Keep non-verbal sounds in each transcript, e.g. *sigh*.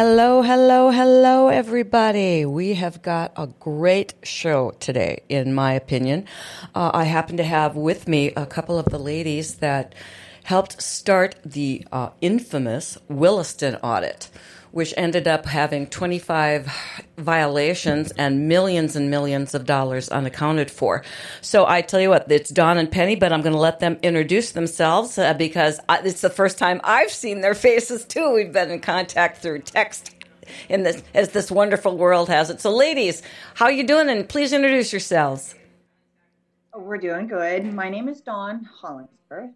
Hello, hello, hello, everybody. We have got a great show today, in my opinion. Uh, I happen to have with me a couple of the ladies that helped start the uh, infamous Williston audit which ended up having 25 violations and millions and millions of dollars unaccounted for. So I tell you what, it's Dawn and Penny, but I'm going to let them introduce themselves uh, because I, it's the first time I've seen their faces too. We've been in contact through text in this as this wonderful world has it. So ladies, how you doing? And please introduce yourselves. Oh, we're doing good. My name is Dawn Hollingsworth.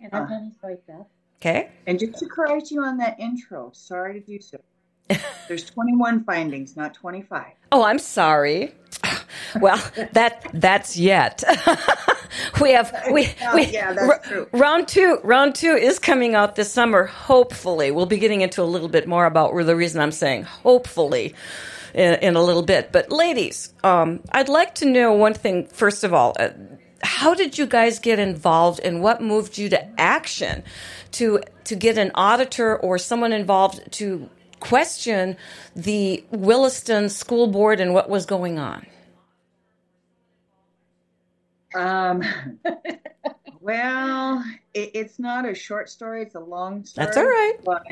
And I'm uh, Penny Beth. Okay. And just to correct you on that intro, sorry to do so. There's 21 findings, not 25. Oh, I'm sorry. Well, that that's yet. *laughs* we have we, *laughs* we yeah, that's true. round two round two is coming out this summer. Hopefully, we'll be getting into a little bit more about the reason I'm saying hopefully. In, in a little bit, but ladies, um, I'd like to know one thing first of all. Uh, how did you guys get involved, and what moved you to action? to to get an auditor or someone involved to question the Williston School Board and what was going on? Um, *laughs* well, it, it's not a short story; it's a long story. That's all right. But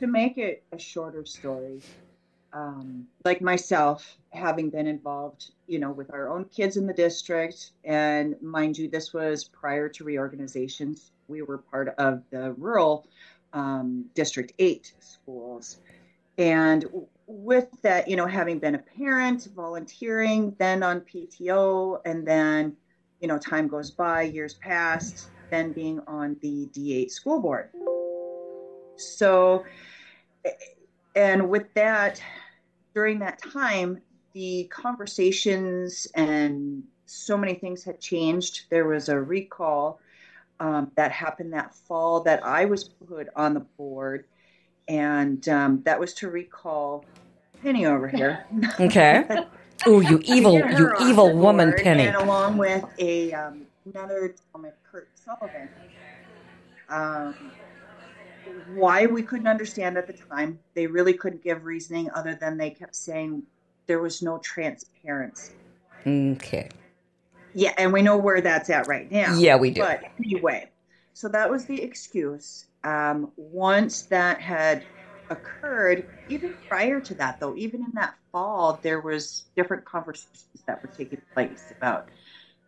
to make it a shorter story, um, like myself, having been involved, you know, with our own kids in the district, and mind you, this was prior to reorganizations we were part of the rural um, District 8 schools. And with that, you know, having been a parent, volunteering, then on PTO, and then, you know, time goes by, years passed, then being on the D8 school board. So, and with that, during that time, the conversations and so many things had changed. There was a recall um, that happened that fall that I was put on the board, and um, that was to recall Penny over here. *laughs* Okay. oh, you evil, you evil woman, board, Penny. And along with a um, another gentleman, Kurt Sullivan. Um, why we couldn't understand at the time, they really couldn't give reasoning other than they kept saying there was no transparency. Okay. Yeah, and we know where that's at right now. Yeah, we do. But anyway, so that was the excuse. Um, once that had occurred, even prior to that, though, even in that fall, there was different conversations that were taking place about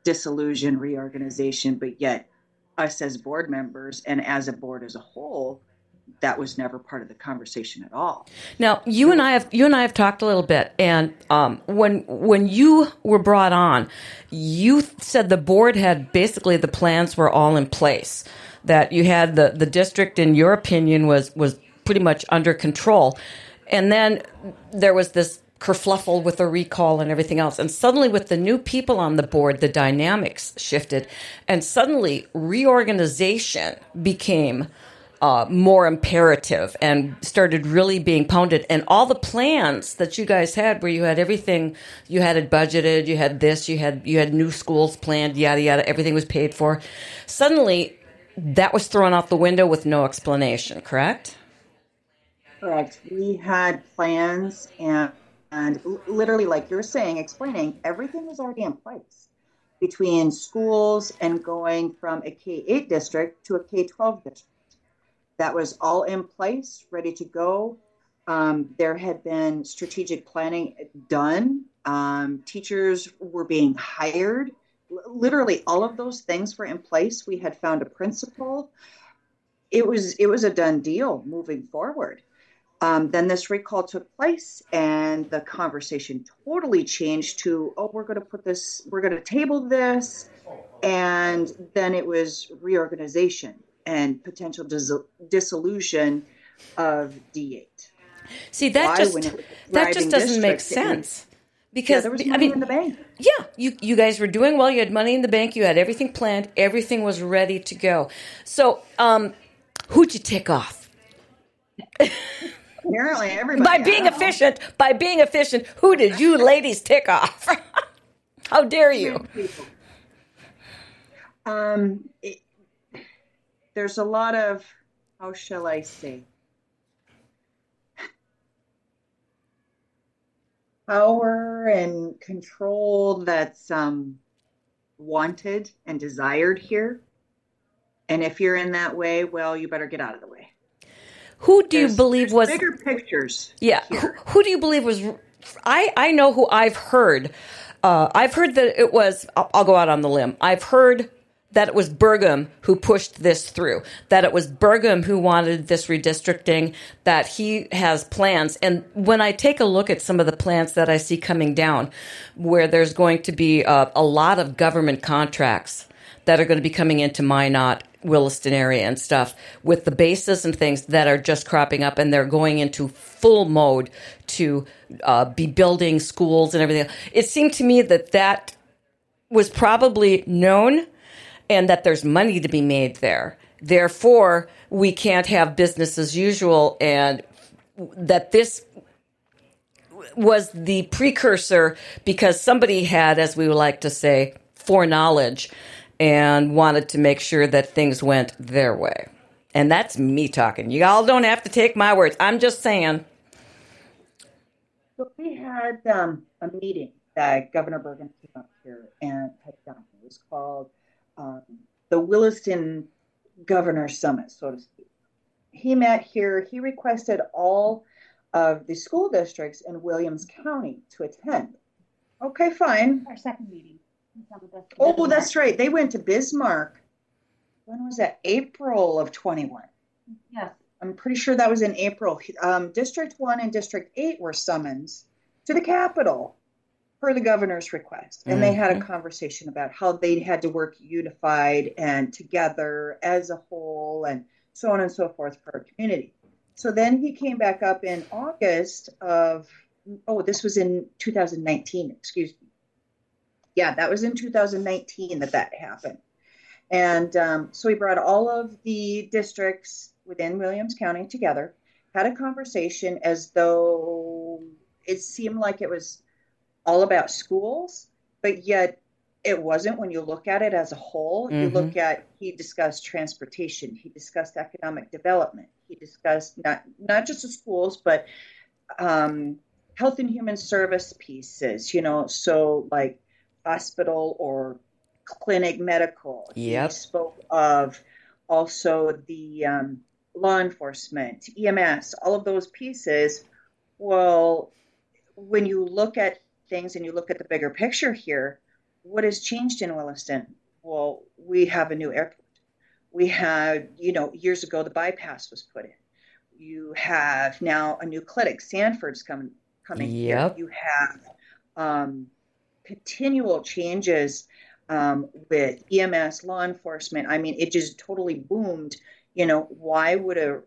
disillusion, reorganization, but yet us as board members and as a board as a whole that was never part of the conversation at all. Now, you and I have you and I have talked a little bit, and um, when when you were brought on, you said the board had basically the plans were all in place. That you had the the district, in your opinion, was was pretty much under control, and then there was this kerfluffle with the recall and everything else. And suddenly, with the new people on the board, the dynamics shifted, and suddenly reorganization became uh, more imperative and started really being pounded. And all the plans that you guys had, where you had everything, you had it budgeted, you had this, you had you had new schools planned, yada yada, everything was paid for. Suddenly, that was thrown out the window with no explanation. Correct? Correct. We had plans and and literally, like you're saying, explaining everything was already in place between schools and going from a K 8 district to a K 12 district that was all in place, ready to go. Um, there had been strategic planning done. Um, teachers were being hired. L- literally, all of those things were in place. We had found a principal. It was it was a done deal moving forward. Um, then this recall took place, and the conversation totally changed to, "Oh, we're going to put this, we're going to table this," and then it was reorganization and potential dis- dissolution of D8. See that Why, just that just doesn't make sense. Because yeah, there was money I mean, in the bank. Yeah, you you guys were doing well. You had money in the bank. You had everything planned. Everything was ready to go. So, um, who'd you tick off? Apparently, everybody. by being efficient, by being efficient, who did you ladies tick off? *laughs* How dare you? Um, it, there's a lot of, how shall I say, power and control that's um, wanted and desired here. And if you're in that way, well, you better get out of the way. Who do There's- you believe was bigger pictures? Yeah. Who, who do you believe was? I I know who I've heard. Uh, I've heard that it was. I'll, I'll go out on the limb. I've heard that it was Burgum who pushed this through. That it was Burgum who wanted this redistricting. That he has plans. And when I take a look at some of the plans that I see coming down, where there's going to be a, a lot of government contracts that are going to be coming into Minot, Williston area and stuff with the bases and things that are just cropping up and they're going into full mode to uh, be building schools and everything. It seemed to me that that was probably known and that there's money to be made there. Therefore, we can't have business as usual and that this was the precursor because somebody had, as we would like to say, foreknowledge and wanted to make sure that things went their way. And that's me talking. You all don't have to take my words. I'm just saying. So we had um, a meeting that Governor Burgum came up here and had done. It was called um, the Williston Governor Summit, so to speak. He met here. He requested all of the school districts in Williams County to attend. Okay, fine. Our second meeting. Oh, that's right. They went to Bismarck. When was that? April of 21. Yes, I'm pretty sure that was in April. Um, District 1 and District 8 were summons to the Capitol per the governor's request. And they had a conversation about how they had to work unified and together as a whole and so on and so forth for our community. So then he came back up in August of, oh, this was in 2019, excuse me. Yeah, that was in 2019 that that happened. And um, so he brought all of the districts within Williams County together, had a conversation as though it seemed like it was all about schools, but yet it wasn't when you look at it as a whole. You Mhm. look at, he discussed transportation, he discussed economic development, he discussed not, not just the schools, but um, health and human service pieces, you know, so like hospital or clinic medical. Yep. He spoke of also the um, law enforcement, EMS, all of those pieces. Well, when you look at things and you look at the bigger picture here, what has changed in Williston? Well, we have a new airport. We had, you know, years ago the bypass was put in. You have now a new clinic. Sanford's coming coming Yep. here. You have um, continual changes um, with EMS, law enforcement. I mean, it just totally boomed. You know, why would a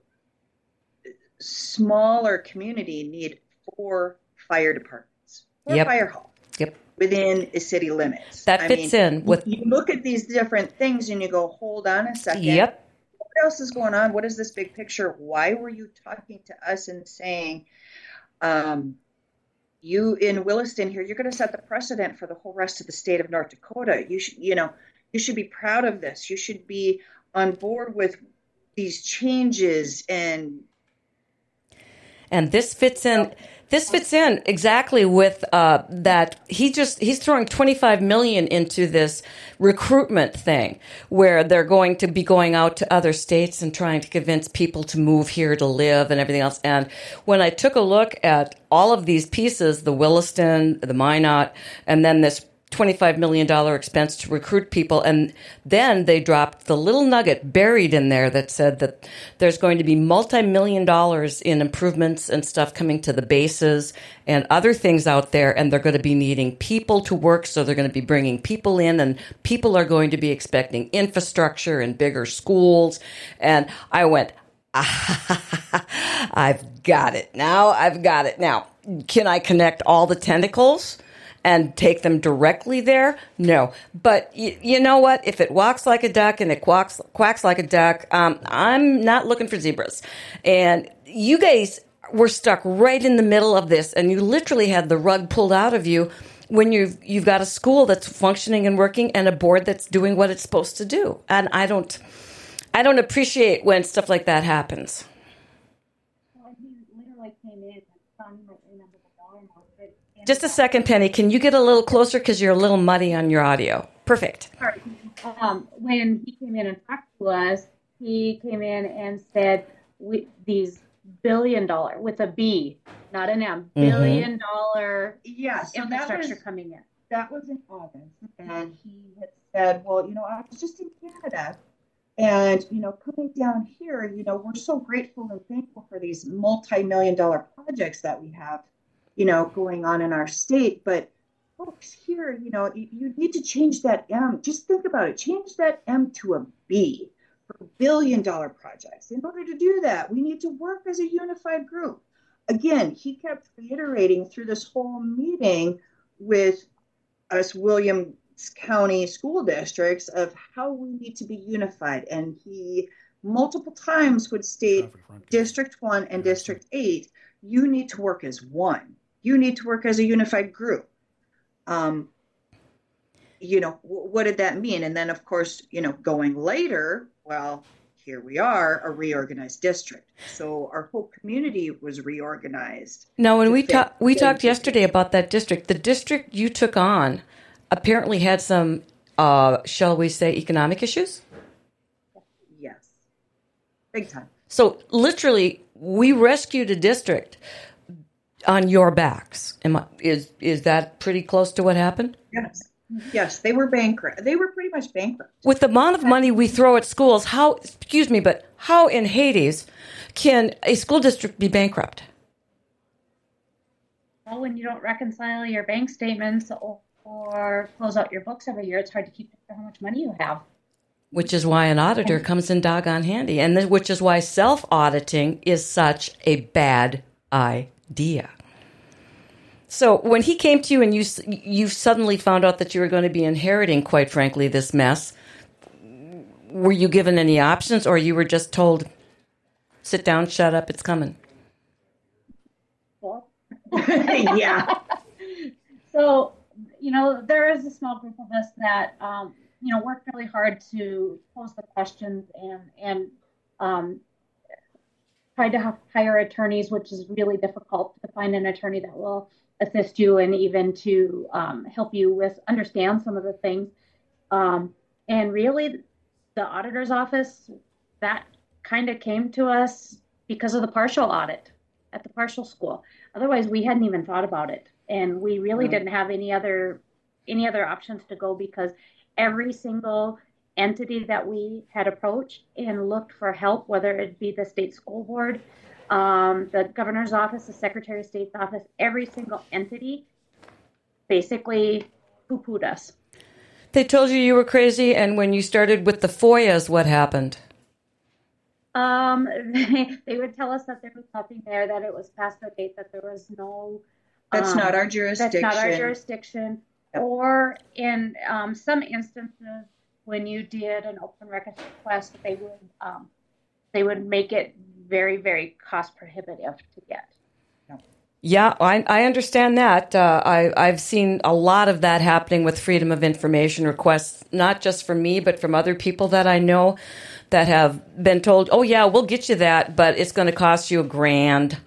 smaller community need four fire departments, four Yep. fire hall Yep. within the city limits? That I fits mean, in with. you look at these different things and you go, hold on a second. Yep. What else is going on? What is this big picture? Why were you talking to us and saying, um, you in Williston here, you're going to set the precedent for the whole rest of the state of North Dakota. You should, you know, you should be proud of this. You should be on board with these changes and And this fits in. This fits in exactly with uh, that. He just he's throwing twenty five million into this recruitment thing, where they're going to be going out to other states and trying to convince people to move here to live and everything else. And when I took a look at all of these pieces, the Williston, the Minot, and then this $25 million expense to recruit people. And then they dropped the little nugget buried in there that said that there's going to be multi million dollars in improvements and stuff coming to the bases and other things out there. And they're going to be needing people to work. So they're going to be bringing people in and people are going to be expecting infrastructure and bigger schools. And I went, *laughs* I've got it now. I've got it now. Can I connect all the tentacles and take them directly there? No. But y- you know what? If it walks like a duck and it quacks, quacks like a duck, um, I'm not looking for zebras. And you guys were stuck right in the middle of this and you literally had the rug pulled out of you when you've you've got a school that's functioning and working and a board that's doing what it's supposed to do. And I don't I don't appreciate when stuff like that happens. Well, he literally came in and found you might remember the dollar amount, but in Just a second, Penny. Can you get a little closer because you're a little muddy on your audio? Perfect. Sorry. Um, when he came in and talked to us, he came in and said, we, these billion dollar with a B, not an M, Mhm. billion dollar Yeah, so that infrastructure was coming in. that was in August, and he had said, "Well, you know, I was just in Canada, and you know, coming down here, you know, we're so grateful and thankful for these multi-million dollar projects that we have, you know, going on in our state, but." Folks here, you know, you, you need to change that M. Just think about it. Change that M to a B for billion dollar projects. In order to do that, we need to work as a unified group. Again, he kept reiterating through this whole meeting with us Williams County school districts of how we need to be unified. And he multiple times would state District 1 and Yeah. District 8, you need to work as one. You need to work as a unified group. Um, you know, wh- what did that mean? And then, of course, you know, going later, well, here we are, a reorganized district. So our whole community was reorganized. Now, when we talked, we talked yesterday about that district. The district you took on apparently had some, uh, shall we say, economic issues. Yes. Big time. So literally, we rescued a district on your backs. Am I, is is that pretty close to what happened? Yes. Yes, they were bankrupt. They were pretty much bankrupt. With the amount of money we throw at schools, how excuse me, but how in Hades can a school district be bankrupt? Well, when you don't reconcile your bank statements or, or close out your books every year, it's hard to keep track of how much money you have. Which is why an auditor comes in doggone handy, and th- which is why self auditing is such a bad idea. So when he came to you and you you suddenly found out that you were going to be inheriting, quite frankly, this mess, were you given any options, or you were just told, "Sit down, shut up, it's coming"? Well, *laughs* yeah. So, you know, there is a small group of us that, um, you know, worked really hard to pose the questions and and um, tried to hire attorneys, which is really difficult to find an attorney that will assist you and even to um, help you with understand some of the things. Um, and really, the auditor's office that kind of came to us because of the partial audit at the partial school. Otherwise, we hadn't even thought about it, and we really didn't have any other any other options to go because every single entity that we had approached and looked for help, whether it be the state school board, um, the governor's office, the secretary of state's office, every single entity basically poo-pooed us. They told you you were crazy, and when you started with the FOIAs, what happened? Um, they, *laughs* they would tell us that there was nothing there, that it was past the date, that there was no. That's um, not our jurisdiction. That's not our jurisdiction. Yep. Or in um, some instances, when you did an open records request, they would um, they would make it very very cost prohibitive to get. Yeah, I, I understand that. Uh, I, I've seen a lot of that happening with freedom of information requests, not just from me, but from other people that I know that have been told, "Oh yeah, we'll get you that, but it's going to cost you a grand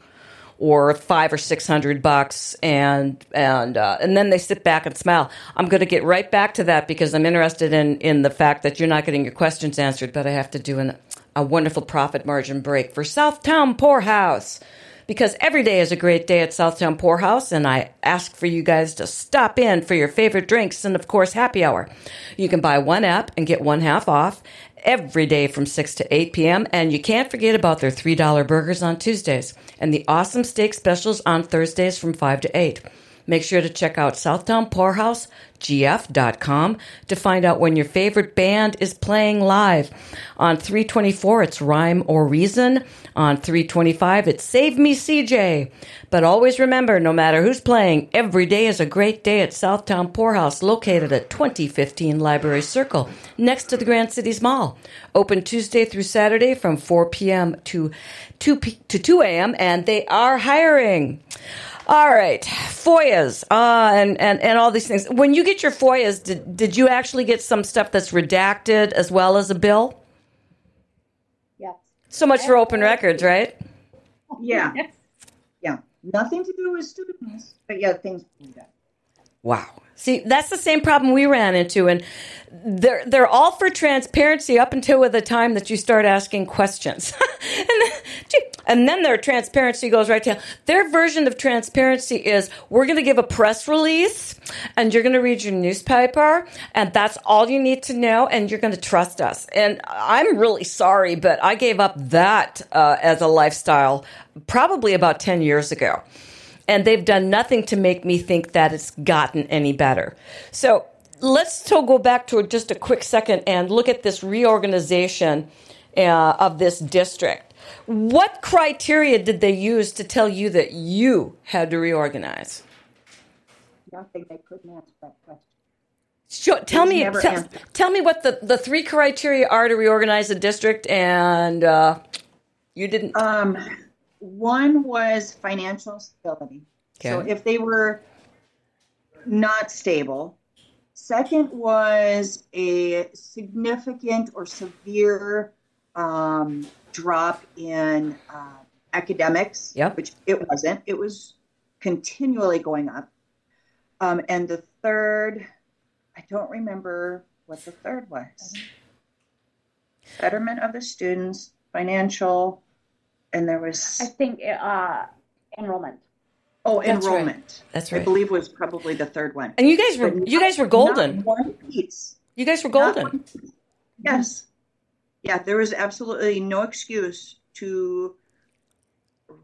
or five or six hundred bucks," and and uh, and then they sit back and smile. I'm going to get right back to that because I'm interested in in the fact that you're not getting your questions answered, but I have to do an, a wonderful profit margin break for Southtown Pourhouse because every day is a great day at Southtown Pourhouse, and I ask for you guys to stop in for your favorite drinks and, of course, happy hour. You can buy one app and get one half off every day from 6 to 8 p.m., and you can't forget about their $3 burgers on Tuesdays and the awesome steak specials on Thursdays from 5 to 8. Make sure to check out SouthtownPourhouseGF.com to find out when your favorite band is playing live. On 324, it's Rhyme or Reason. On 325, it's Save Me CJ. But always remember, no matter who's playing, every day is a great day at Southtown Pourhouse, located at 2015 Library Circle, next to the Grand Cities Mall. Open Tuesday through Saturday from 4 p.m. to 2 p- to 2 a.m. and they are hiring. All right, FOIAs uh, and, and, and all these things. When you get your FOIAs, did, did you actually get some stuff that's redacted as well as a bill? Yes. So much for open records, right? Yeah. Yeah. Nothing to do with students, but yeah, things like that. Wow. See, that's the same problem we ran into, and they're they're all for transparency up until the time that you start asking questions, *laughs* and, then, and then their transparency goes right down. Their version of transparency is we're going to give a press release, and you're going to read your newspaper, and that's all you need to know, and you're going to trust us. And I'm really sorry, but I gave up that uh, as a lifestyle probably about ten years ago and they've done nothing to make me think that it's gotten any better. So let's still go back to just a quick second and look at this reorganization uh, of this district. What criteria did they use to tell you that you had to reorganize? Nothing they couldn't answer that question. Sure, tell me, tell, tell me what the, the three criteria are to reorganize a district, and uh, you didn't. Um, one was financial stability. So if they were not stable. Second was a significant or severe um, drop in uh, academics, Yep. which it wasn't. It was continually going up. Um, and the third, I don't remember what the third was. Betterment of the students, financial, and there was I think uh, enrollment. oh enrollment. That's right. I right. believe was probably the third one. And you guys were But you guys were golden. Not one piece. You guys were golden. Yes. Yeah, there was absolutely no excuse to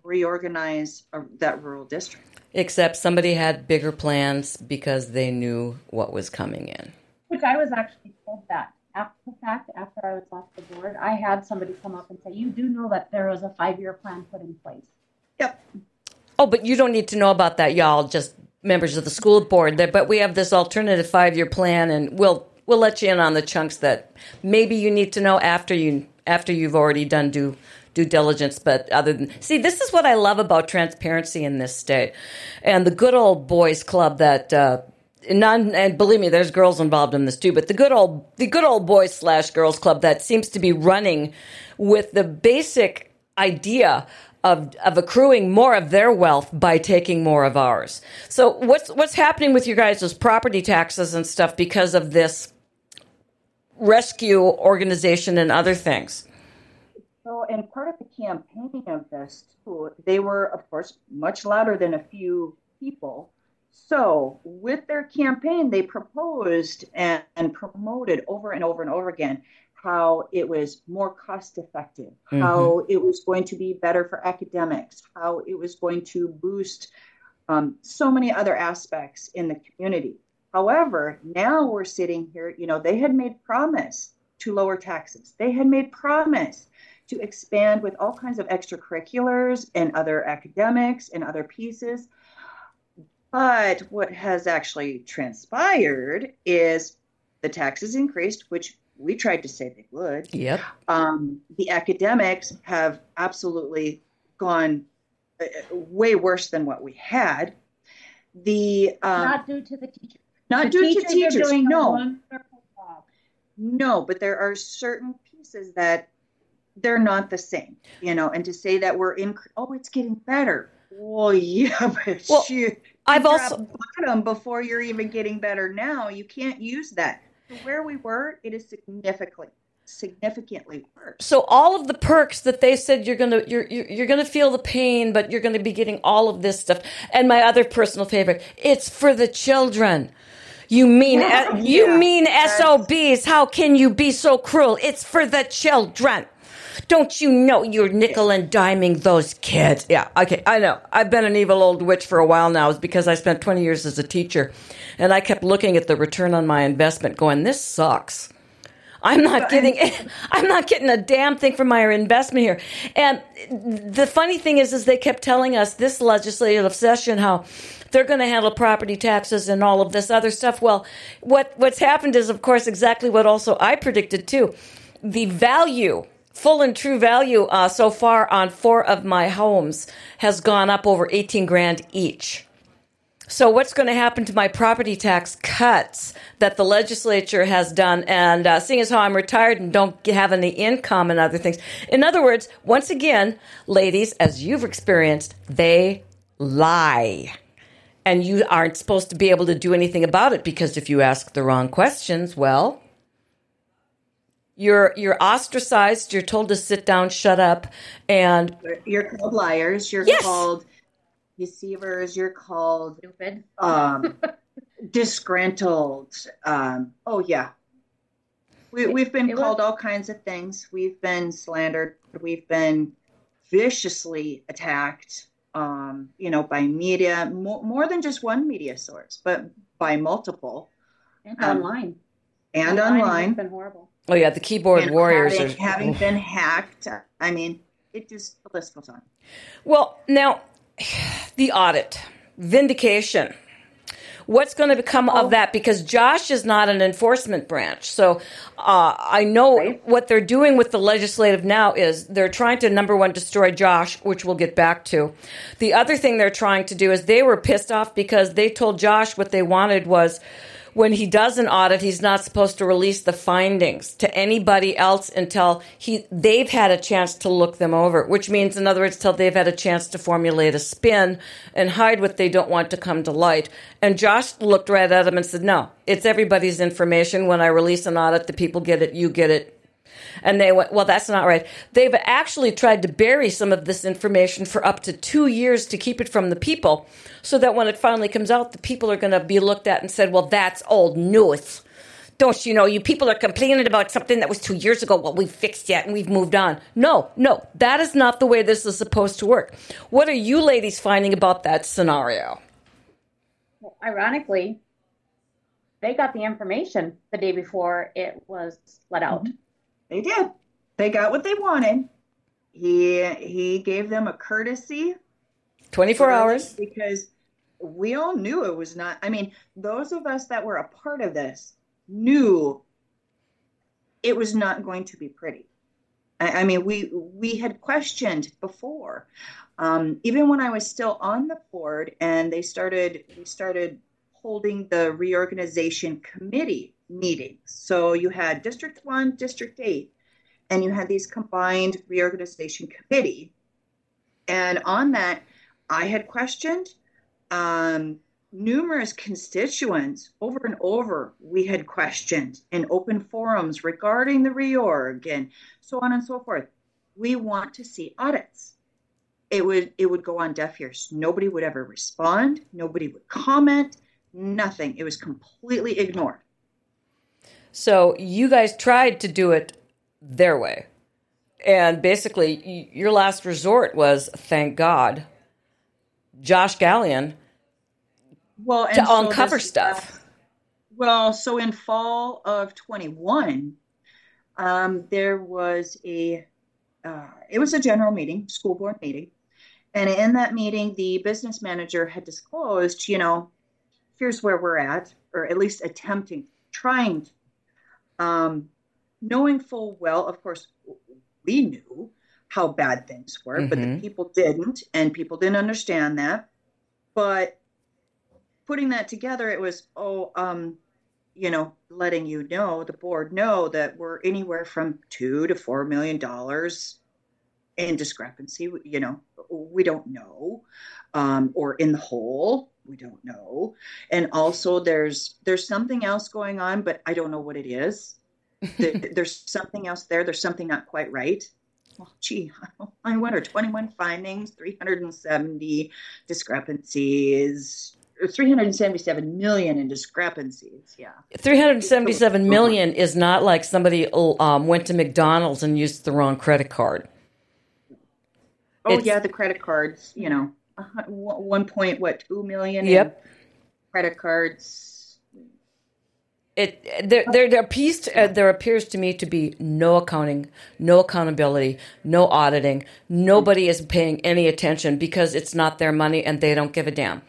reorganize uh, that rural district. Except somebody had bigger plans because they knew what was coming in. Which I was actually told that after the fact, after I was off the board, I had somebody come up and say, "You do know that there was a five-year plan put in place." Yep. Oh, but you don't need to know about that, y'all. Just members of the school board. There, but we have this alternative five-year plan, and we'll we'll let you in on the chunks that maybe you need to know after you after you've already done due due diligence. But other than see, this is what I love about transparency in this state, and the good old boys club that. Uh, non, and believe me, there's girls involved in this too. But the good old, the good old boys slash girls club that seems to be running with the basic idea of of accruing more of their wealth by taking more of ours. So what's what's happening with you guys' property taxes and stuff because of this rescue organization and other things? So, and part of the campaigning of this too, they were, of course, much louder than a few people. So, with their campaign, they proposed and, and promoted over and over and over again how it was more cost effective, how it was going to be better for academics, how it was going to boost um, so many other aspects in the community. However, now we're sitting here, you know, they had made promise to lower taxes. They had made promise to expand with all kinds of extracurriculars and other academics and other pieces. But what has actually transpired is the taxes increased, which we tried to say they would. Yep. Um, the academics have absolutely gone uh, way worse than what we had. The um, Not due to the teachers. not The due to teachers, doing no, no, but there are certain pieces that they're not the same, you know. And to say that we're in, oh, it's getting better. Well, yeah, *laughs* but Well, you, I've also- bottom before you're even getting better. Now you can't use that. Where we were, it is significantly, significantly worse. So all of the perks that they said you're gonna you're you're, you're gonna feel the pain, but you're gonna be getting all of this stuff. And my other personal favorite, it's for the children. You mean Yeah. you Yeah. mean That's- SOBs? How can you be so cruel? It's for the children. Don't you know you're nickel and diming those kids? Yeah, okay, I know. I've been an evil old witch for a while now. It's because I spent 20 years as a teacher, and I kept looking at the return on my investment, going, "This sucks." I'm not getting *laughs* I'm not getting a damn thing for my investment here. And the funny thing is is they kept telling us this legislative session how they're going to handle property taxes and all of this other stuff. Well, what what's happened is of course exactly what also I predicted too. The value full and true value uh, so far on four of my homes has gone up over 18 grand each. So what's going to happen to my property tax cuts that the legislature has done? And uh, seeing as how I'm retired and don't have any income and other things. In other words, once again, ladies, as you've experienced, they lie. And you aren't supposed to be able to do anything about it because if you ask the wrong questions, well, you're you're ostracized. You're told to sit down, shut up, and you're called liars. You're Yes. called deceivers. You're called Stupid. um, *laughs* disgruntled. Um, oh yeah, we, we've been it was- called all kinds of things. We've been slandered. We've been viciously attacked. Um, you know, by media, more, more than just one media source, but by multiple And Um, online. and It's online. been horrible. Oh yeah, the keyboard And warriors having, are having been hacked. I mean, it just the list goes on. Well, now the audit, vindication. What's going to become Oh. of that? Because Josh is not an enforcement branch. So uh, I know Right. what they're doing with the legislative now is they're trying to, number one, destroy Josh, which we'll get back to. The other thing they're trying to do is they were pissed off because they told Josh what they wanted was when he does an audit, he's not supposed to release the findings to anybody else until he they've had a chance to look them over. Which means, in other words, till they've had a chance to formulate a spin and hide what they don't want to come to light. And Josh looked right at him and said, "No, it's everybody's information. When I release an audit, the people get it, you get it, and they went, well, that's not right. They've actually tried to bury some of this information for up to two years to keep it from the people so that when it finally comes out, the people are going to be looked at and said, well, that's old news. Don't you know, you people are complaining about something that was two years ago. Well, we've fixed it and we've moved on. No, no, that is not the way this is supposed to work. What are you ladies finding about that scenario? Well, ironically, they got the information the day before it was let out. Mm-hmm. They did. They got what they wanted. He he gave them a courtesy 24 hours. because we all knew it was not. I mean, those of us that were a part of this knew it was not going to be pretty. I, I mean, we we had questioned before, um, even when I was still on the board, and they started we started holding the reorganization committee meetings. So you had District One, District Eight, and you had these combined reorganization committee. And on that, I had questioned um, numerous constituents over and over. We had questioned in open forums regarding the reorg and so on and so forth. We want to see audits. It would it would go on deaf ears. Nobody would ever respond. Nobody would comment. Nothing. It was completely ignored. So you guys tried to do it their way. And basically, your last resort was, thank God, Josh Gallion Well, to so uncover this- stuff. Well, so in fall of 21, um, there was a uh, it was a general meeting, school board meeting, and in that meeting, the business manager had disclosed, you know, here's where we're at, or at least attempting, trying, um, knowing full well, of course, we knew how bad things were, but the Mhm. people didn't, and people didn't understand that. But putting that together, it was, oh, um, you know, letting you know, the board know that we're anywhere from two to four million dollars in discrepancy. You know, we don't know, um, or in the hole, we don't know. And also, there's there's something else going on, but I don't know what it is. *laughs* There- there's something else there. There's something not quite right. Well, gee, I wonder. 21 findings, 370 discrepancies, 377 million in discrepancies. Yeah. 377 million is not like somebody um, went to McDonald's and used the wrong credit card. Oh It's- yeah, the credit cards. You know, one point what two million? in Yep. Credit cards. It there there there appears to, uh, there appears to me to be no accounting, no accountability, no auditing. Nobody is paying any attention because it's not their money and they don't give a damn.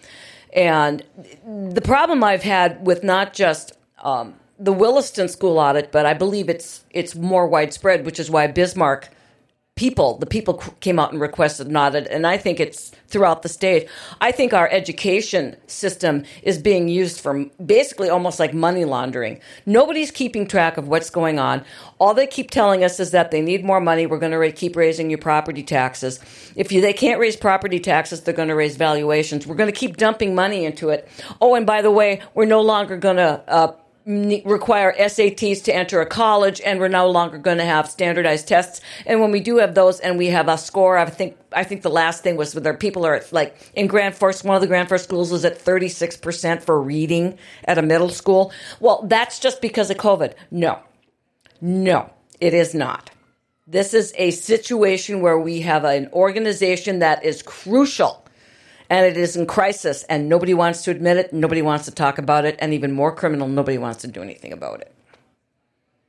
And the problem I've had with not just um, the Williston school audit, but I believe it's it's more widespread, which is why Bismarck people, the people came out and requested audit, and I think it's throughout the state. I think our education system is being used for basically almost like money laundering. Nobody's keeping track of what's going on. All they keep telling us is that they need more money. We're going to keep raising your property taxes. If you, they can't raise property taxes, they're going to raise valuations. We're going to keep dumping money into it. Oh, and by the way, we're no longer going to uh, require SATs to enter a college, and we're no longer going to have standardized tests. And when we do have those, and we have a score, I think I think the last thing was where people are like in Grand Forks. One of the Grand Forks schools was at thirty six percent for reading at a middle school. Well, that's just because of COVID. No, no, it is not. This is a situation where we have an organization that is crucial and it is in crisis, and nobody wants to admit it, nobody wants to talk about it, and even more criminal, nobody wants to do anything about it.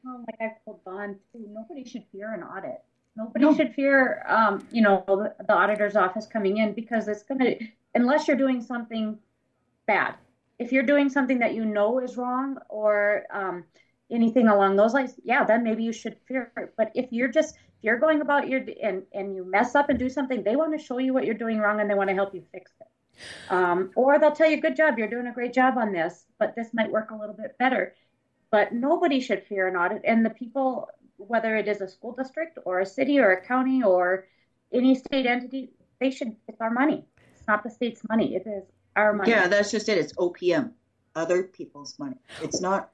Well, like I told Dawn too, nobody should fear an audit. Nobody no. should fear, um, you know, the, the auditor's office coming in because it's going to, unless you're doing something bad. If you're doing something that you know is wrong or um, anything along those lines, yeah, then maybe you should fear it. But if you're just you're going about your and and you mess up and do something, they want to show you what you're doing wrong and they want to help you fix it. Um, or they'll tell you, "Good job, you're doing a great job on this, but this might work a little bit better." But nobody should fear an audit, and the people, whether it is a school district or a city or a county or any state entity, they should. It's our money. It's not the state's money. It is our money. Yeah, that's just it. It's OPM, other people's money. It's not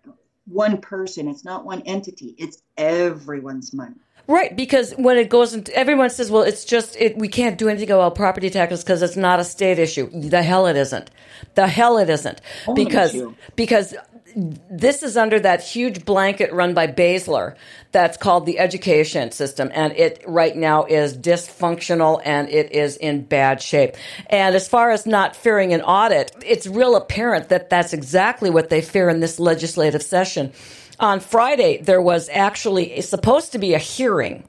one person. It's not one entity. It's everyone's money. Right, because when it goes into, everyone says, well, it's just, it, we can't do anything about property taxes because it's not a state issue. The hell it isn't. The hell it isn't. because, because this is under that huge blanket run by Baesler that's called the education system. And it right now is dysfunctional and it is in bad shape. And as far as not fearing an audit, it's real apparent that that's exactly what they fear in this legislative session on Friday there was actually supposed to be a hearing,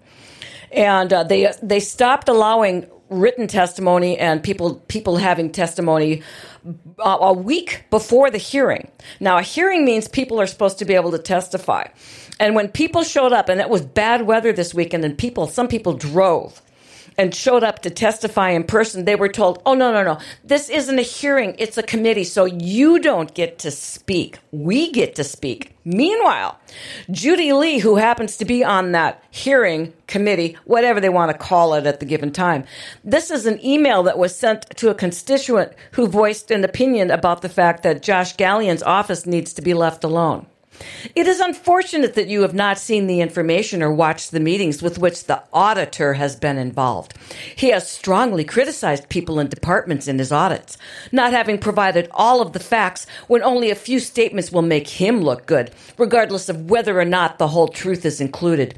and uh, they they stopped allowing written testimony and people people having testimony uh, a week before the hearing. Now, a hearing means people are supposed to be able to testify. And when people showed up, and it was bad weather this weekend, and people, some people drove and showed up to testify in person, they were told, oh, no, no, no, this isn't a hearing, it's a committee, so you don't get to speak. We get to speak. Meanwhile, Judy Lee, who happens to be on that hearing committee, whatever they want to call it at the given time, this is an email that was sent to a constituent who voiced an opinion about the fact that Josh Gallion's office needs to be left alone. It is unfortunate that you have not seen the information or watched the meetings with which the auditor has been involved. He has strongly criticized people and departments in his audits, not having provided all of the facts when only a few statements will make him look good, regardless of whether or not the whole truth is included.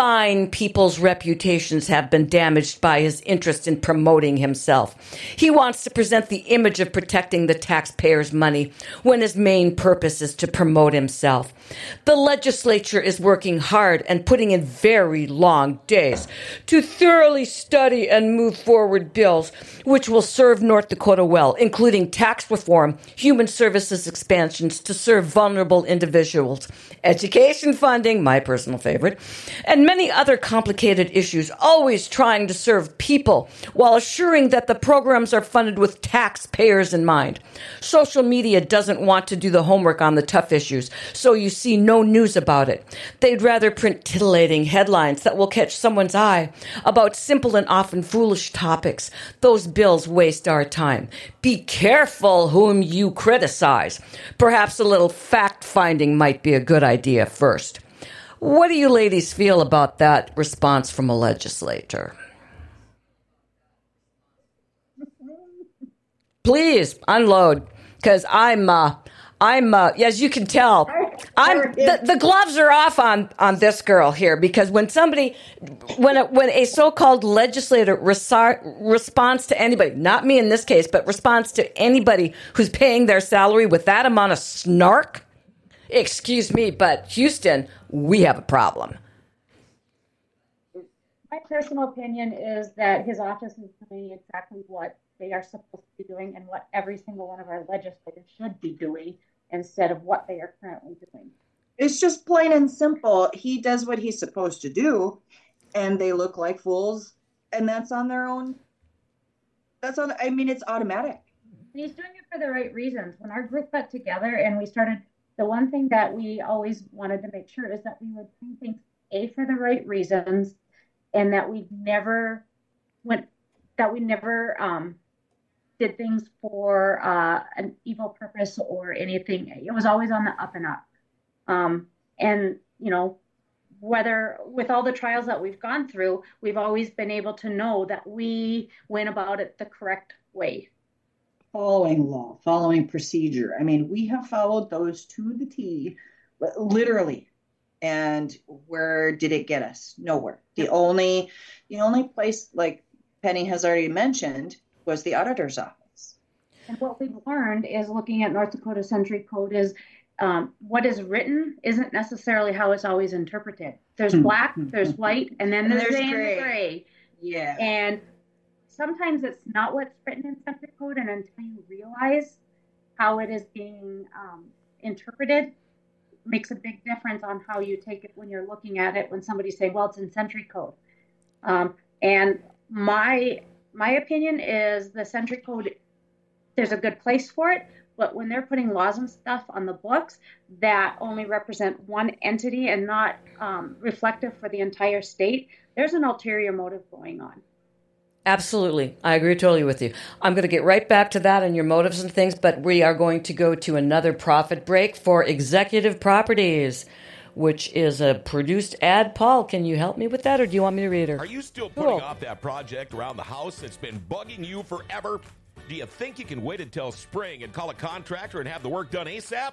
Fine people's reputations have been damaged by his interest in promoting himself. He wants to present the image of protecting the taxpayers' money when his main purpose is to promote himself. The legislature is working hard and putting in very long days to thoroughly study and move forward bills which will serve North Dakota well, including tax reform, human services expansions to serve vulnerable individuals, education funding, my personal favorite, and many other complicated issues, always trying to serve people while assuring that the programs are funded with taxpayers in mind. Social media doesn't want to do the homework on the tough issues, so you see no news about it. They'd rather print titillating headlines that will catch someone's eye about simple and often foolish topics. Those bills waste our time. Be careful whom you criticize. Perhaps a little fact finding might be a good idea first. What do you ladies feel about that response from a legislator? Please unload, because I'm uh, I'm uh, as you can tell, I'm the, the, gloves are off on on this girl here because when somebody when a, when a so-called legislator resar, responds to anybody, not me in this case, but responds to anybody who's paying their salary with that amount of snark, excuse me, but Houston, we have a problem. My personal opinion is that his office is doing exactly what they are supposed to be doing and what every single one of our legislators should be doing instead of what they are currently doing. It's just plain and simple. He does what he's supposed to do. and they look like fools, and that's on their own. That's on. I mean, it's automatic. And he's doing it for the right reasons. When our group got together and we started, the one thing that we always wanted to make sure is that we would do things a for the right reasons, and that we never went that we never um, did things for uh, an evil purpose or anything. It was always on the up and up. Um, and you know, whether with all the trials that we've gone through, we've always been able to know that we went about it the correct way. Following law, following procedure. I mean, we have followed those to the T, literally. And where did it get us? Nowhere. The only, the only place, like Penny has already mentioned, was the auditor's office. And what we've learned is looking at North Dakota Century Code is um, what is written isn't necessarily how it's always interpreted. There's hmm. black, there's white, and then there's, there's gray. gray. Yeah. And sometimes it's not what's written in Century Code, and until you realize how it is being um, interpreted, makes a big difference on how you take it when you're looking at it. When somebody say, "Well, it's in Century Code," um, and my my opinion is the Century Code. There's a good place for it, but when they're putting laws and stuff on the books that only represent one entity and not um, reflective for the entire state, there's an ulterior motive going on. Absolutely. I agree totally with you. I'm going to get right back to that and your motives and things, but we are going to go to another profit break for executive properties, which is a produced ad. Paul, can you help me with that or do you want me to read it? Are you still putting cool. off that project around the house that's been bugging you forever? Do you think you can wait until spring and call a contractor and have the work done ASAP?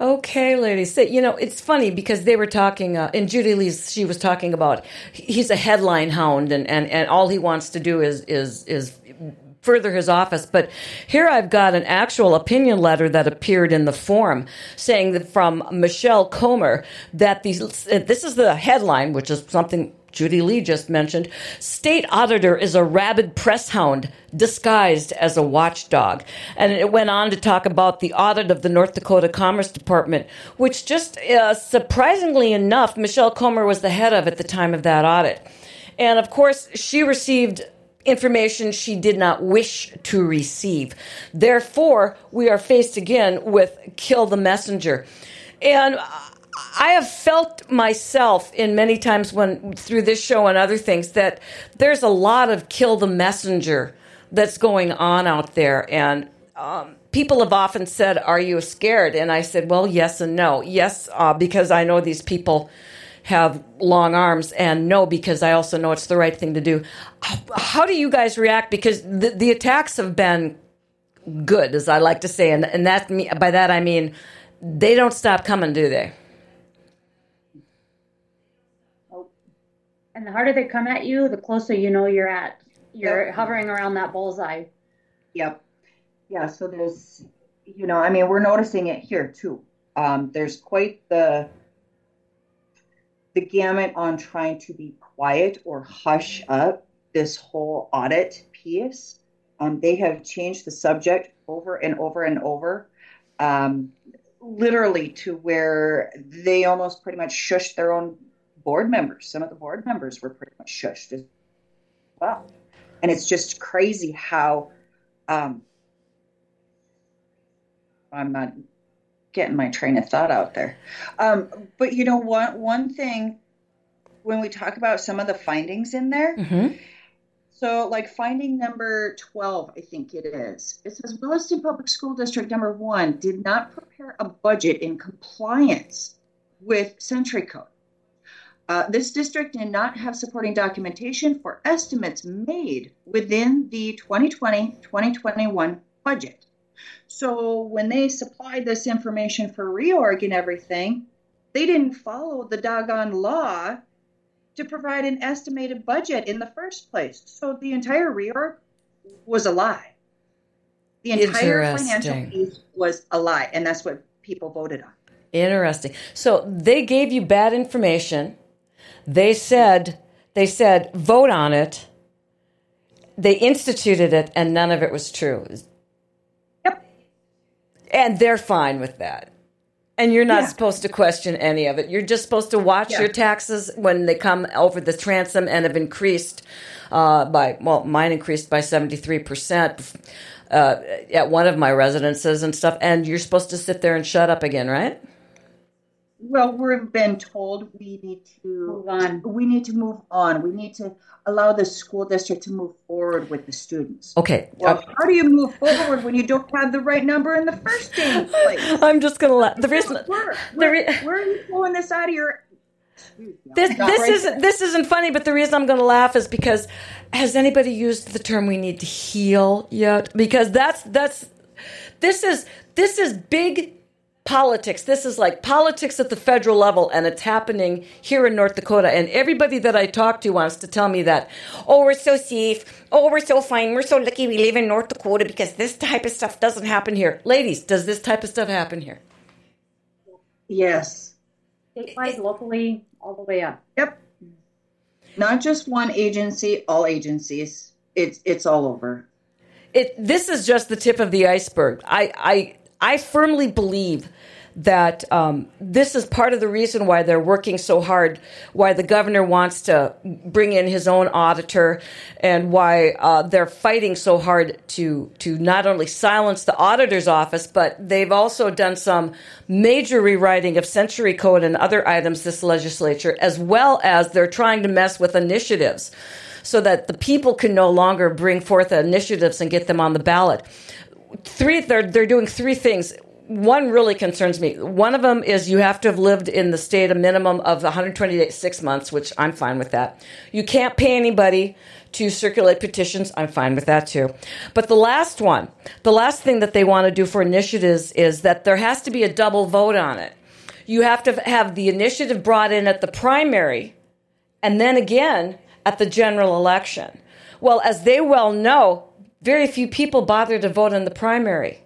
Okay, ladies. So, you know, it's funny because they were talking, uh, and Judy Lee, she was talking about he's a headline hound, and, and, and all he wants to do is is is further his office. But here I've got an actual opinion letter that appeared in the forum saying that from Michelle Kommer that these this is the headline, which is something Judy Lee just mentioned, state auditor is a rabid press hound disguised as a watchdog. And it went on to talk about the audit of the North Dakota Commerce Department, which just uh, surprisingly enough, Michelle Kommer was the head of at the time of that audit. And of course, she received information she did not wish to receive. Therefore, we are faced again with kill the messenger. And I have felt myself in many times when through this show and other things that there's a lot of kill the messenger that's going on out there, and um, people have often said, "Are you scared?" And I said, "Well, yes and no. Yes, uh, because I know these people." Have long arms and no because i also know it's the right thing to do how do you guys react because the, the attacks have been good as i like to say and, and that by that i mean they don't stop coming do they And the harder they come at you, the closer you know you're at. You're yep. hovering around that bullseye. Yep. Yeah. So there's, you know, I mean, we're noticing it here too. Um, there's quite the the gamut on trying to be quiet or hush up this whole audit piece. Um, they have changed the subject over and over and over, um, literally to where they almost pretty much shushed their own board members. Some of the board members were pretty much shushed as well. And it's just crazy how um, I'm not getting my train of thought out there. Um, but you know what? One thing when we talk about some of the findings in there. Mm-hmm. So, like finding number 12, I think it is. It says Williston Public School District number one did not prepare a budget in compliance with Century Code. Uh, this district did not have supporting documentation for estimates made within the 2020 2021 budget. So when they supplied this information for reorg and everything, they didn't follow the doggone law to provide an estimated budget in the first place. So the entire reorg was a lie. The entire financial piece was a lie, and that's what people voted on. Interesting. So they gave you bad information. They said they said vote on it. They instituted it, and none of it was true. And they're fine with that. And you're not yeah. supposed to question any of it. You're just supposed to watch yeah. your taxes when they come over the transom and have increased uh, by, well, mine increased by 73% uh, at one of my residences and stuff. And you're supposed to sit there and shut up again, right? Well, we've been told we need to move on. We need to move on. We need to allow the school district to move forward with the students. Okay. Well, uh, how do you move forward when you don't have the right number in the first place? *laughs* I'm just going to let the reason. Where, where, re- where are you pulling this out of your this this isn't this isn't funny, but the reason I'm going to laugh is because has anybody used the term "we need to heal" yet? Because that's that's this is this is big politics. This is like politics at the federal level, and it's happening here in North Dakota. And everybody that I talk to wants to tell me that, oh, we're so safe. Oh, we're so fine. We're so lucky we live in North Dakota because this type of stuff doesn't happen here. Ladies, does this type of stuff happen here? Yes. Statewide, locally, all the way up. Yep. Not just one agency, all agencies. It's it's all over. It this is just the tip of the iceberg. I I I firmly believe that um, this is part of the reason why they're working so hard, why the governor wants to bring in his own auditor, and why uh, they're fighting so hard to to not only silence the auditor's office, but they've also done some major rewriting of Century Code and other items this legislature, as well as they're trying to mess with initiatives so that the people can no longer bring forth initiatives and get them on the ballot three they're they're doing three things one really concerns me. One of them is you have to have lived in the state a minimum of 126 months, which I'm fine with that. You can't pay anybody to circulate petitions. I'm fine with that too. But the last one, the last thing that they want to do for initiatives is that there has to be a double vote on it. You have to have the initiative brought in at the primary and then again at the general election. Well, as they well know, very few people bother to vote in the primary.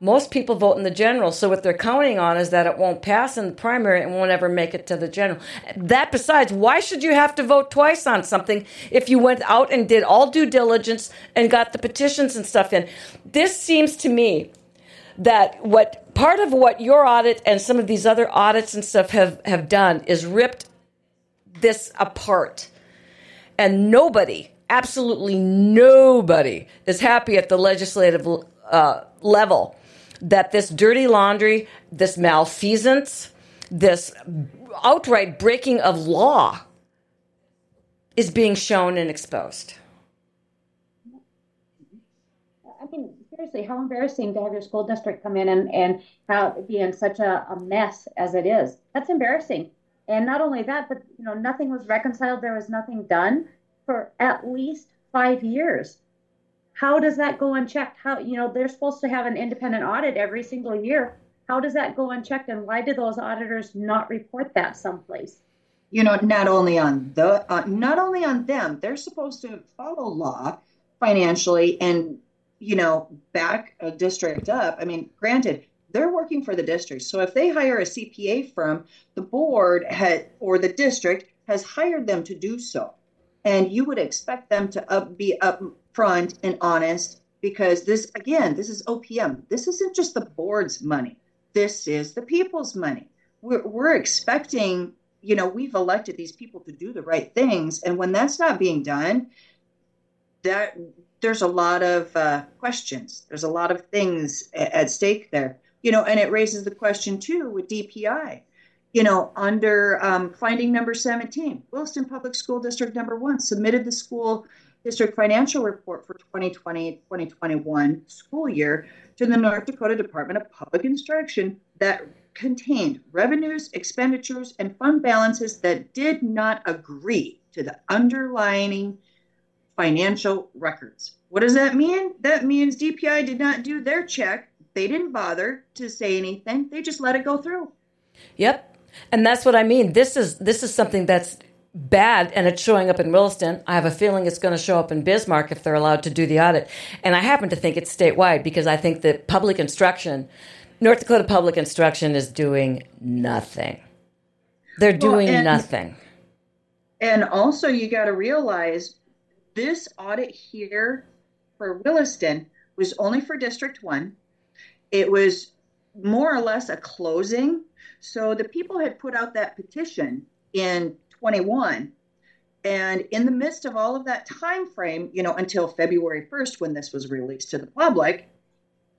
Most people vote in the general, so what they're counting on is that it won't pass in the primary and won't ever make it to the general. That besides, why should you have to vote twice on something if you went out and did all due diligence and got the petitions and stuff in? This seems to me that what part of what your audit and some of these other audits and stuff have, have done is ripped this apart. And nobody absolutely nobody is happy at the legislative uh, level that this dirty laundry, this malfeasance, this outright breaking of law is being shown and exposed. I mean, seriously, how embarrassing to have your school district come in and, and how be in such a, a mess as it is. That's embarrassing. And not only that, but you know, nothing was reconciled. There was nothing done for at least five years. How does that go unchecked? How, you know, they're supposed to have an independent audit every single year. How does that go unchecked? And why do those auditors not report that someplace? You know, not only on the, uh, not only on them, they're supposed to follow law financially and, you know, back a district up. I mean, granted, they're working for the district. So if they hire a CPA firm, the board had or the district has hired them to do so and you would expect them to up, be upfront and honest because this again this is opm this isn't just the board's money. This is the people's money. We're, we're expecting you know we've elected these people to do the right things. And when that's not being done that there's a lot of uh, questions. There's a lot of things at, at stake there. You know and it raises the question too with dpi you know, under um, finding number 17, Williston Public School District number one submitted the school district financial report for 2020-2021 school year to the North Dakota Department of Public Instruction that contained revenues, expenditures, and fund balances that did not agree to the underlying financial records. What does that mean? That means DPI did not do their check. They didn't bother to say anything. They just let it go through. Yep. And that's what I mean. This is this is something that's bad and it's showing up in Williston. I have a feeling it's going to show up in Bismarck if they're allowed to do the audit. And I happen to think it's statewide because I think that public instruction, North Dakota public instruction is doing nothing. They're doing well, and, nothing. And also, you got to realize this audit here for Williston was only for District 1. It was more or less a closing. So the people had put out that petition in 21 and in the midst of all of that time frame you know until february 1st when this was released to the public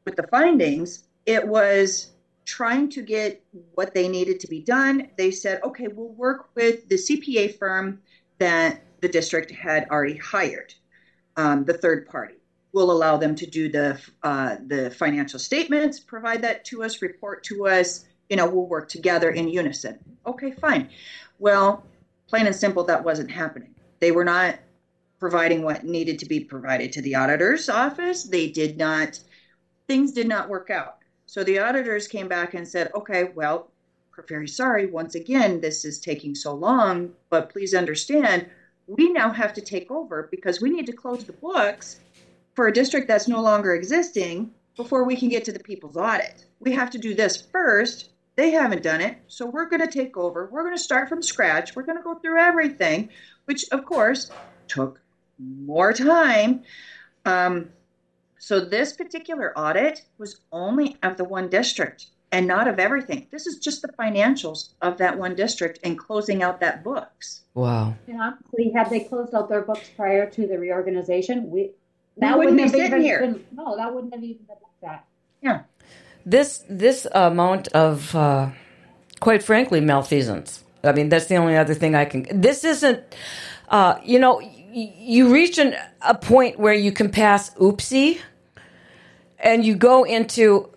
with the findings it was trying to get what they needed to be done. They said okay we'll work with the cpa firm that the district had already hired um, the third party. We'll allow them to do the uh, the financial statements provide that to us report to us you know we'll work together in unison okay fine well plain and simple, that wasn't happening. They were not providing what needed to be provided to the auditor's office. They did not, things did not work out. So the auditors came back and said, okay, well, we're very sorry. Once again, this is taking so long, but please understand, we now have to take over because we need to close the books for a district that's no longer existing before we can get to the people's audit. We have to do this first they haven't done it. So we're going to take over. We're going to start from scratch. We're going to go through everything, which of course took more time. Um, so this particular audit was only of the one district and not of everything. This is just the financials of that one district and closing out that books. Wow. And honestly, had they closed out their books prior to the reorganization, we that we wouldn't, wouldn't be sitting here. Been, no, that wouldn't have even been like that. Yeah this this amount of uh, quite frankly malfeasance. I mean, that's the only other thing I can. This isn't, uh, you know, you reach an, a point where you can pass oopsie, and you go into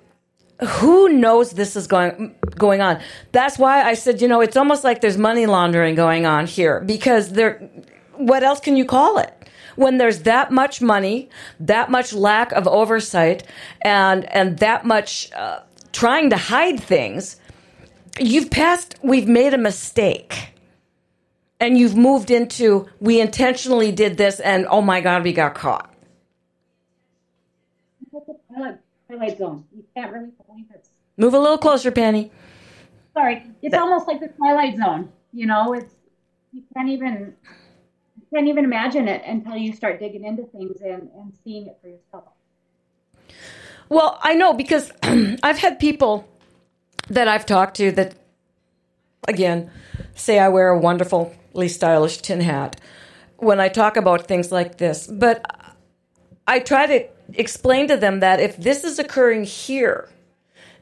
who knows this is going going on. That's why I said, you know, it's almost like there's money laundering going on here because there. What else can you call it? When there's that much money, that much lack of oversight, and and that much uh, trying to hide things, you've passed. We've made a mistake. And you've moved into we intentionally did this, and oh my God, we got caught. Twilight zone. You can't really. Move a little closer, Penny. Sorry, it's almost like the Twilight Zone. You know, it's you can't even can't even imagine it until you start digging into things and, and seeing it for yourself. Well, I know because *clears throat* I've had people that I've talked to that, again, say I wear a wonderfully stylish tin hat when I talk about things like this. But I try to explain to them that if this is occurring here,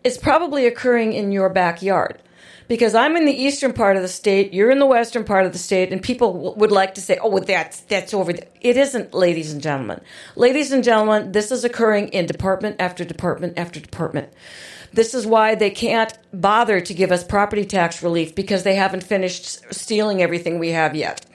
it's probably occurring in your backyard because I'm in the eastern part of the state, you're in the western part of the state, and people w- would like to say, "Oh, that's that's over." There. It isn't, ladies and gentlemen. Ladies and gentlemen, this is occurring in department after department after department. This is why they can't bother to give us property tax relief because they haven't finished stealing everything we have yet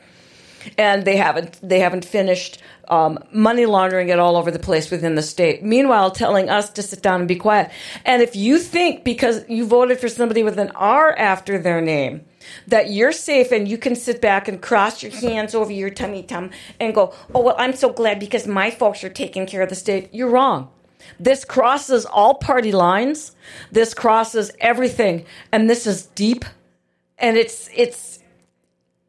and they haven't they haven't finished um, money laundering it all over the place within the state. Meanwhile, telling us to sit down and be quiet. And if you think because you voted for somebody with an R after their name that you're safe and you can sit back and cross your hands over your tummy tum and go, oh well, I'm so glad because my folks are taking care of the state. You're wrong. This crosses all party lines. This crosses everything, and this is deep, and it's it's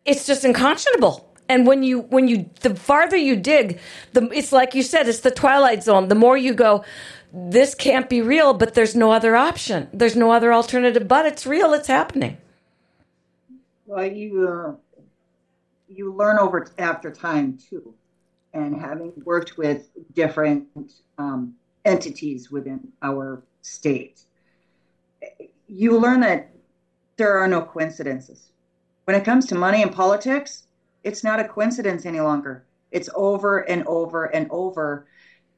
it's just unconscionable and when you when you the farther you dig the it's like you said it's the twilight zone. The more you go this can't be real but there's no other option. There's no other alternative but it's real. It's happening. Well you uh, you learn over after time too. And having worked with different um, entities within our state you learn that there are no coincidences. When it comes to money and politics it's not a coincidence any longer. It's over and over and over.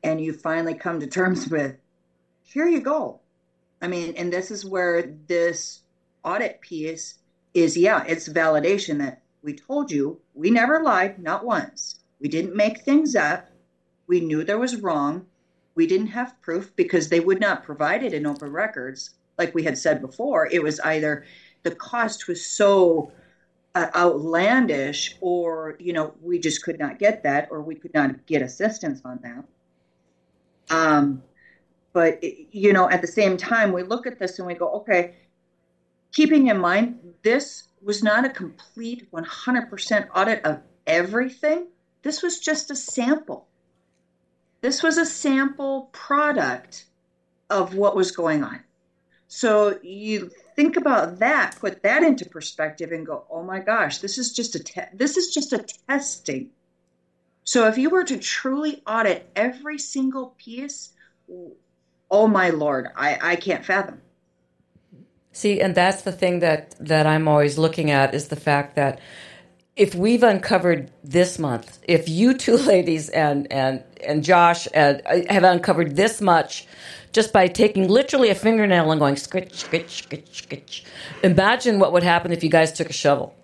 And you finally come to terms *laughs* with, here you go. I mean, and this is where this audit piece is yeah, it's validation that we told you we never lied, not once. We didn't make things up. We knew there was wrong. We didn't have proof because they would not provide it in open records. Like we had said before, it was either the cost was so outlandish or you know we just could not get that or we could not get assistance on that. Um, but you know at the same time we look at this and we go okay keeping in mind this was not a complete 100% audit of everything. This was just a sample. This was a sample product of what was going on. So you think about that, put that into perspective, and go, "Oh my gosh, this is just a te- this is just a testing." So if you were to truly audit every single piece, oh my lord, I, I can't fathom. See, and that's the thing that that I'm always looking at is the fact that if we've uncovered this month, if you two *laughs* ladies and and and Josh uh, have uncovered this much just by taking literally a fingernail and going scritch, scritch, scritch, scritch. Imagine what would happen if you guys took a shovel.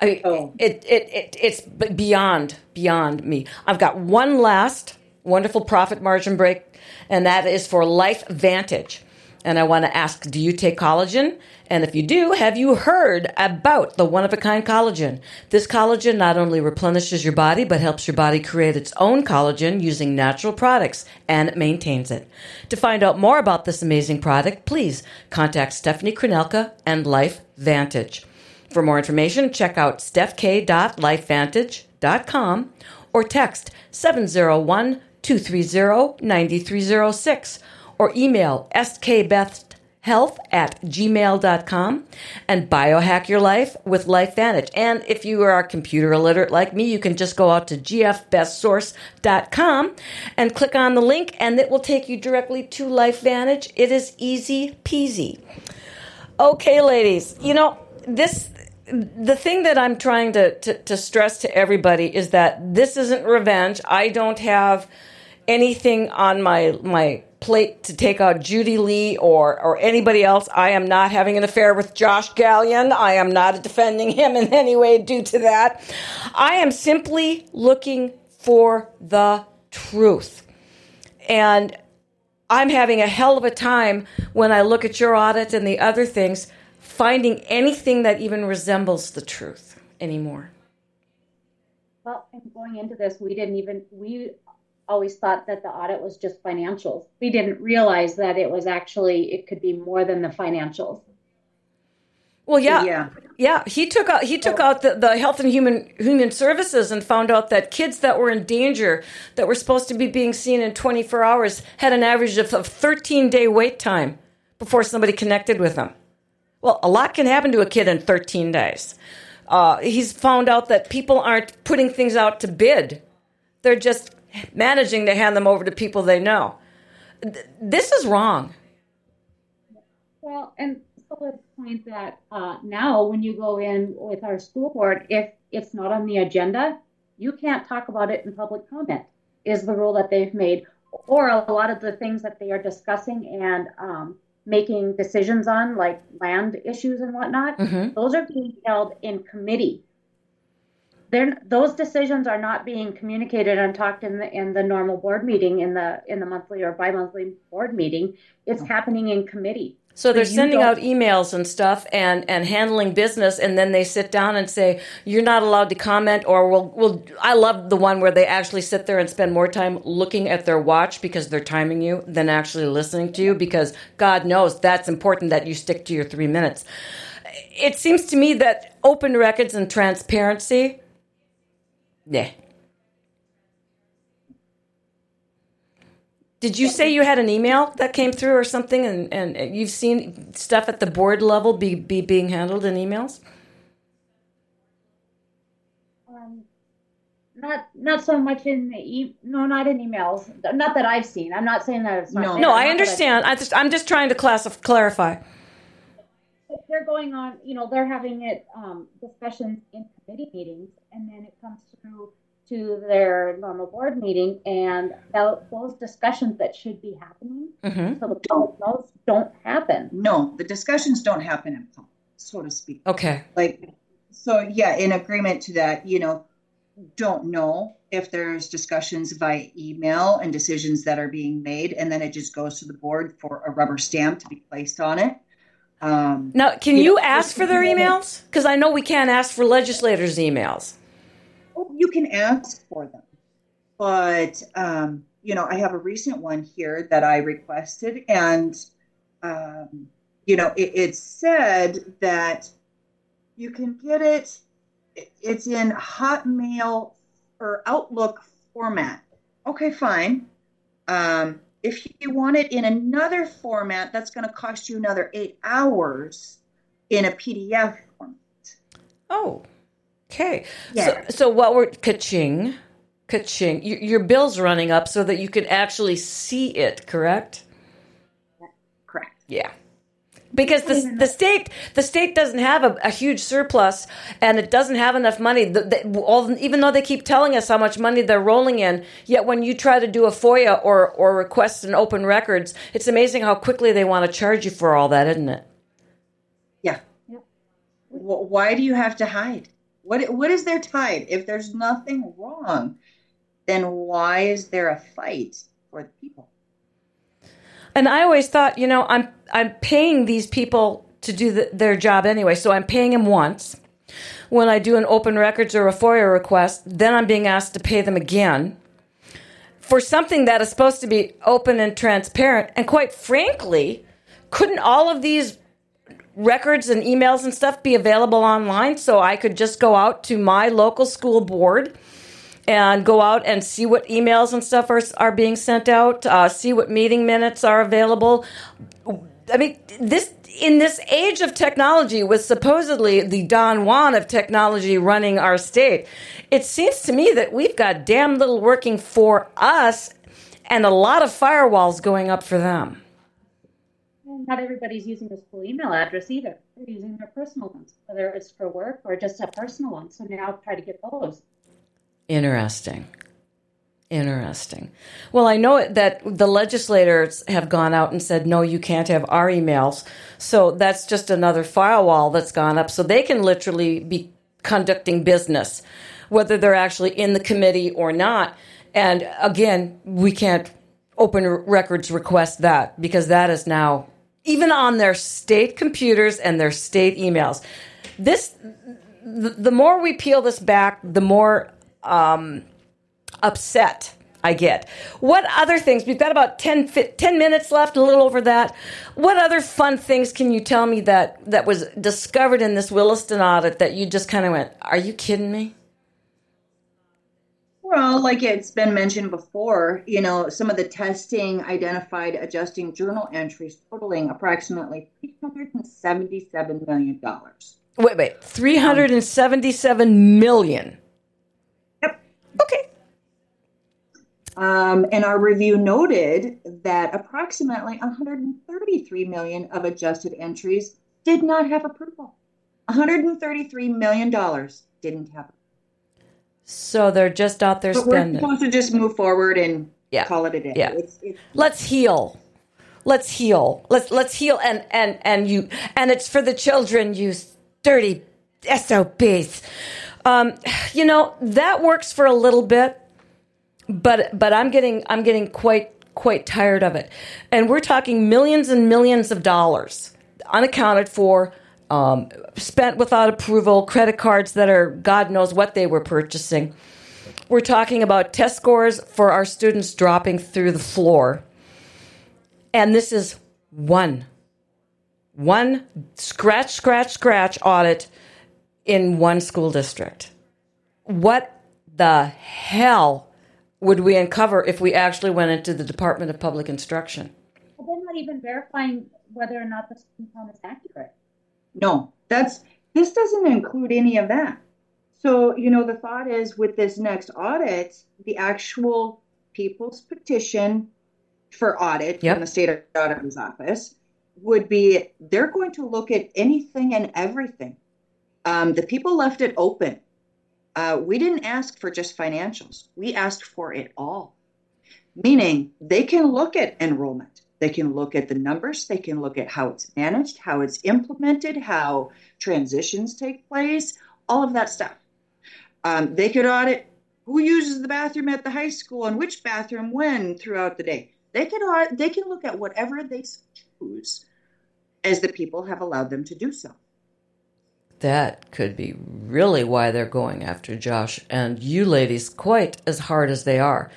I, oh. it, it, it, it's beyond, beyond me. I've got one last wonderful profit margin break, and that is for Life Vantage. And I want to ask, do you take collagen? And if you do, have you heard about the one of a kind collagen? This collagen not only replenishes your body, but helps your body create its own collagen using natural products and maintains it. To find out more about this amazing product, please contact Stephanie Kronelka and Life Vantage. For more information, check out stephk.lifevantage.com or text 701 230 9306 or email skbethhealth at gmail.com and biohack your life with LifeVantage. And if you are computer illiterate like me, you can just go out to gfbestsource.com and click on the link and it will take you directly to LifeVantage. It is easy peasy. Okay, ladies, you know, this the thing that I'm trying to, to, to, stress to everybody is that this isn't revenge. I don't have anything on my my plate to take out Judy Lee or, or anybody else. I am not having an affair with Josh Gallion. I am not defending him in any way due to that. I am simply looking for the truth. And I'm having a hell of a time when I look at your audit and the other things, finding anything that even resembles the truth anymore. Well, going into this, we didn't even, we always thought that the audit was just financials. We didn't realize that it was actually it could be more than the financials. Well, yeah, yeah, yeah. He took out he took out the, the health and human human services and found out that kids that were in danger that were supposed to be being seen in 24 hours had an average of, of 13 day wait time before somebody connected with them. Well, a lot can happen to a kid in 13 days. Uh, he's found out that people aren't putting things out to bid; they're just managing to hand them over to people they know. This is wrong. Well, and so the point that uh, now when you go in with our school board, if it's not on the agenda, you can't talk about it in public comment, is the rule that they've made. Or a lot of the things that they are discussing and um, making decisions on, like land issues and whatnot, mm-hmm. those are being held in committee they're, those decisions are not being communicated and talked in the in the normal board meeting in the in the monthly or bi-monthly board meeting it's oh. happening in committee so they're sending out emails and stuff and, and handling business, and then they sit down and say, "You're not allowed to comment." Or, "Well, well." I love the one where they actually sit there and spend more time looking at their watch because they're timing you than actually listening to you. Because God knows that's important that you stick to your three minutes. It seems to me that open records and transparency yeah. Did you say you had an email that came through or something, and, and you've seen stuff at the board level be, be being handled in emails? Um, not not so much in the e- no, not in emails. Not that I've seen. I'm not saying that it's not. No, no, I understand. I just I'm just trying to classify, clarify. They're going on. You know, they're having it um, discussions in committee meetings, and then it comes through to their normal board meeting, and those discussions that should be happening, mm-hmm. so those don't happen. No, the discussions don't happen in public, so to speak. Okay. Like, so yeah, in agreement to that, you know, don't know if there's discussions via email and decisions that are being made, and then it just goes to the board for a rubber stamp to be placed on it. Um, Now, can You you, know, ask for their emails? Because I know we can't ask for legislators' emails. Oh, you can ask for them, but um, you know, I have a recent one here that I requested, and um, you know, it, it said that you can get it. it- It's in Hotmail or Outlook format. Okay, fine. Um, if you want it in another format, that's going to cost you another eight hours in a PDF format. Oh, okay. Yeah. So, so what we're ka-ching, ka-ching. Your, your bill's running up so that you can actually see it. Correct? Correct. Yeah. Because the, the state the state doesn't have a, a huge surplus and it doesn't have enough money. The, the, all, even though they keep telling us how much money they're rolling in, yet when you try to do a FOIA or or request an open records, it's amazing how quickly they want to charge you for all that, isn't it? Yeah. Yep. Why do you have to hide? What What is there to hide? If there's nothing wrong, then why is there a fight for the people? And I always thought, you know, I'm I'm paying these people to do the, their job anyway, so I'm paying them once. When I do an open records or a FOIA request, then I'm being asked to pay them again for something that is supposed to be open and transparent. And quite frankly, couldn't all of these records and emails and stuff be available online so I could just go out to my local school board and go out and see what emails and stuff are, are being sent out, uh, see what meeting minutes are available. I mean, this in this age of technology, with supposedly the Don Juan of technology running our state, it seems to me that we've got damn little working for us, and a lot of firewalls going up for them. Not everybody's using the school email address either. They're using their personal ones, whether it's for work or just a personal one. So now try to get those. Interesting. Interesting. Well, I know that the legislators have gone out and said, no, you can't have our emails. So that's just another firewall that's gone up. So they can literally be conducting business, whether they're actually in the committee or not. And again, we can't open records request that because that is now even on their state computers and their state emails. This, the, more we peel this back, the more um, upset I get. What other things? We've got about 10, 10 minutes left, a little over that. What other fun things can you tell me that, that was discovered in this Williston audit that you just kind of went, are you kidding me? Well, like it's been mentioned before, you know, some of the testing identified adjusting journal entries totaling approximately $377 million. Wait, wait. 377 million. Yep. Okay. Um, and our review noted that approximately 133 million of adjusted entries did not have approval. 133 million dollars didn't have. So they're just out there But we're supposed to just move forward and Yeah. call it a day. Yeah. It's, it's, let's heal let's heal let's let's heal and and and you and it's for the children you dirty SOBs um you know that works for a little bit but but I'm getting I'm getting quite quite tired of it and we're talking millions and millions of dollars unaccounted for um, spent without approval credit cards that are God knows what they were purchasing we're talking about test scores for our students dropping through the floor. And this is one, one scratch, scratch, scratch audit in one school district. What the hell would we uncover if we actually went into the Department of Public Instruction? They're not even verifying whether or not the student count is accurate. No, that's this doesn't include any of that. So, you know, the thought is with this next audit, the actual people's petition for audit Yep. from the state auditor's office would be they're going to look at anything and everything. Um, the people left it open. Uh, we didn't ask for just financials, we asked for it all. Meaning they can look at enrollment, they can look at the numbers, they can look at how it's managed, how it's implemented, how transitions take place, all of that stuff. Um, they could audit who uses the bathroom at the high school and which bathroom when throughout the day. They can audit, they can look at whatever they choose as the people have allowed them to do so. That could be really why they're going after Josh and you ladies quite as hard as they are.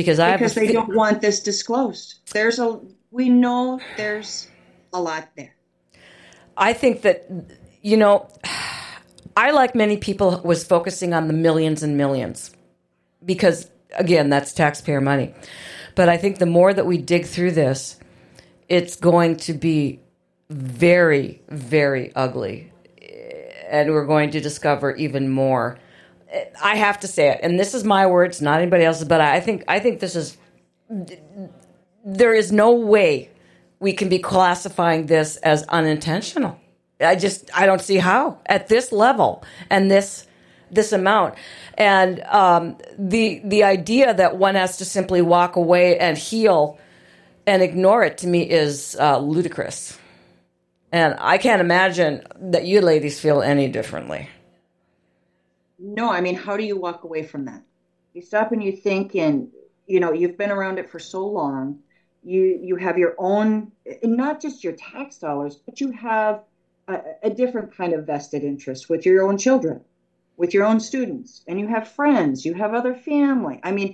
Because I because they don't want this disclosed. There's a we know there's a lot there. I think that you know I like many people was focusing on the millions and millions because again that's taxpayer money. But I think the more that we dig through this, it's going to be very very ugly and we're going to discover even more. I have to say it, and this is my words, not anybody else's. But I think I think this is there is no way we can be classifying this as unintentional. I just I don't see how at this level and this this amount and um, the the idea that one has to simply walk away and heal and ignore it to me is uh, ludicrous. And I can't imagine that you ladies feel any differently. No, I mean, how do you walk away from that? You stop and you think, and you know, you've been around it for so long. You you have your own, not just your tax dollars, but you have a, a different kind of vested interest with your own children, with your own students, and you have friends, you have other family. I mean,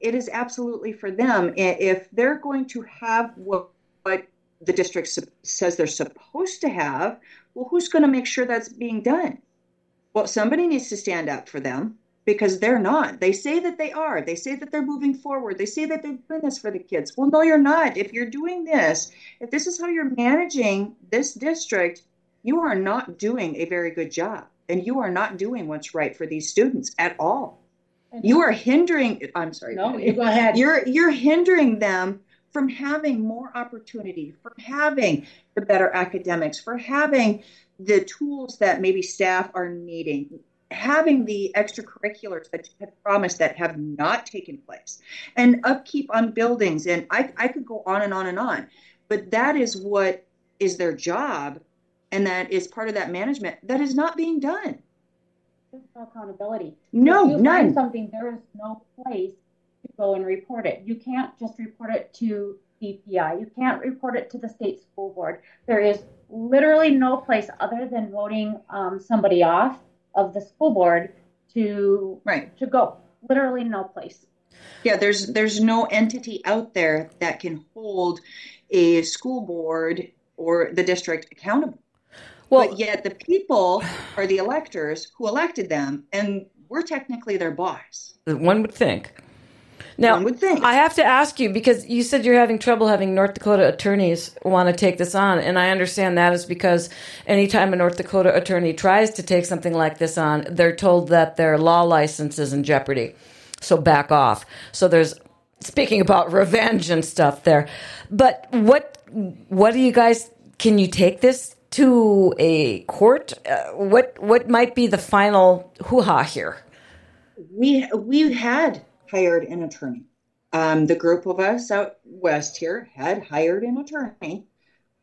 it is absolutely for them if they're going to have what, what the district says they're supposed to have, well, who's going to make sure that's being done? Well, somebody needs to stand up for them because they're not. They say that they are. They say that they're moving forward. They say that they're doing this for the kids. Well, no, you're not. If you're doing this, if this is how you're managing this district, you are not doing a very good job. And you are not doing what's right for these students at all. You are hindering I'm sorry. No, you go ahead. You're you're hindering them from having more opportunity, from having the better academics, for having the tools that maybe staff are needing, having the extracurriculars that you have promised that have not taken place, and upkeep on buildings. And I, I could go on and on and on. But that is what is their job, and that is part of that management that is not being done. There's no accountability. No, if you none. Find something there is no place to go and report it. You can't just report it to DPI. You can't report it to the state school board. There is literally no place other than voting um, somebody off of the school board to right to go. Literally no place. Yeah, there's there's no entity out there that can hold a school board or the district accountable. Well, but yet the people are the electors who elected them, and we're technically their boss. One would think. Now, One would think. I have to ask you because you said you're having trouble having North Dakota attorneys want to take this on, and I understand that is because anytime a North Dakota attorney tries to take something like this on, they're told that their law license is in jeopardy. So back off. So there's speaking about *laughs* revenge and stuff there. But what what do you guys can you take this to a court? Uh, what what might be the final hoo ha here? We we had hired an attorney. Um, the group of us out west here had hired an attorney.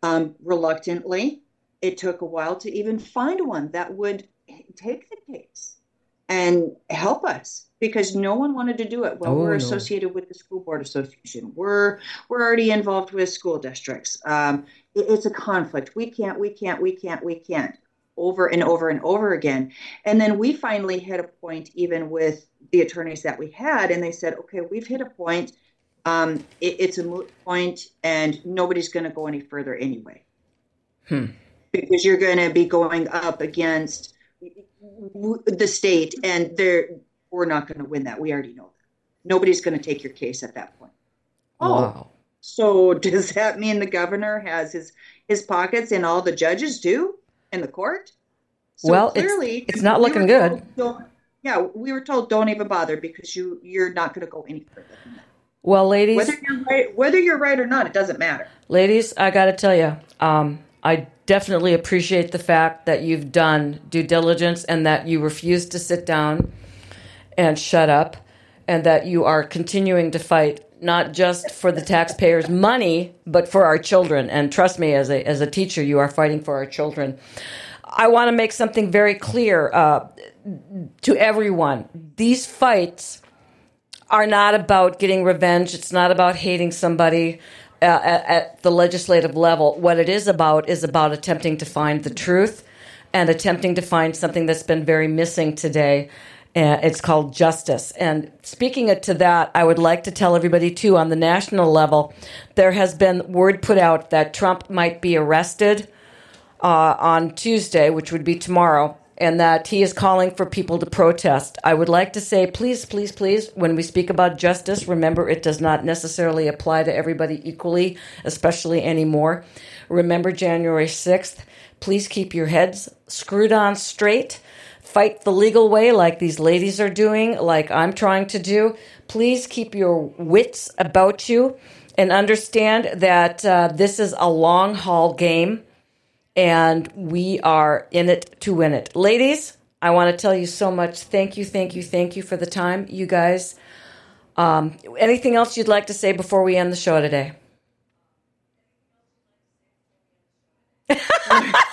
Um, reluctantly, it took a while to even find one that would take the case and help us because no one wanted to do it. Well, oh, we're no. associated with the school board association. We're we're already involved with school districts. Um, it, it's a conflict. We can't. We can't. We can't. We can't. Over and over and over again. And then we finally hit a point, even with the attorneys that we had, and they said, okay, we've hit a point. Um, it, it's a moot point, and nobody's going to go any further anyway. Hmm. Because you're going to be going up against the state, and they're we're not going to win that. We already know that. Nobody's going to take your case at that point. Oh, wow. so *laughs* does that mean the governor has his his pockets and all the judges do in the court? So well, clearly, it's, it's not looking good. Told, yeah, we were told don't even bother because you you're not going to go any further than that. Well, ladies, whether you're right, whether you're right or not, it doesn't matter. Ladies, I got to tell you, um, I definitely appreciate the fact that you've done due diligence and that you refuse to sit down and shut up, and that you are continuing to fight not just for the taxpayers' money, but for our children. And trust me, as a as a teacher, you are fighting for our children. I want to make something very clear. Uh, to everyone. These fights are not about getting revenge. It's not about hating somebody. uh, at, at the legislative level. What it is about is about attempting to find the truth and attempting to find something that's been very missing today. Uh, it's called justice. And speaking to that, I would like to tell everybody too on the national level, there has been word put out that Trump might be arrested uh, on Tuesday, which would be tomorrow, and that he is calling for people to protest. I would like to say, please, please, please, when we speak about justice, remember it does not necessarily apply to everybody equally, especially anymore. Remember January 6th. Please keep your heads screwed on straight. Fight the legal way, like these ladies are doing, like I'm trying to do. Please keep your wits about you and understand that uh, this is a long haul game and we are in it to win it. Ladies, I want to tell you so much. Thank you, thank you, thank you for the time, you guys. Um, anything else you'd like to say before we end the show today? *laughs* *laughs*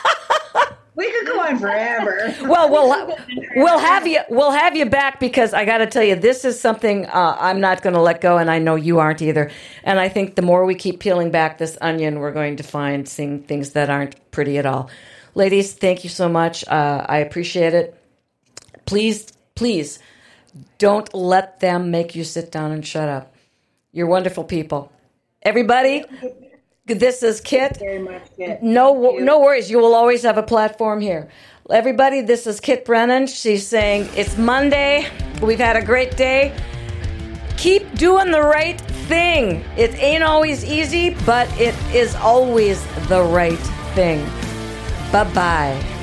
forever. *laughs* well, we'll we'll have you we'll have you back because I got to tell you this is something uh, I'm not going to let go, and I know you aren't either. And I think the more we keep peeling back this onion, we're going to find seeing things that aren't pretty at all. Ladies, thank you so much. Uh, I appreciate it. Please, please, don't let them make you sit down and shut up. You're wonderful people. Everybody, this is Kit. Kit. No, no worries. You will always have a platform here. Everybody, this is Kit Brenan. She's saying it's Monday. We've had a great day. Keep doing the right thing. It ain't always easy, but it is always the right thing. Bye bye.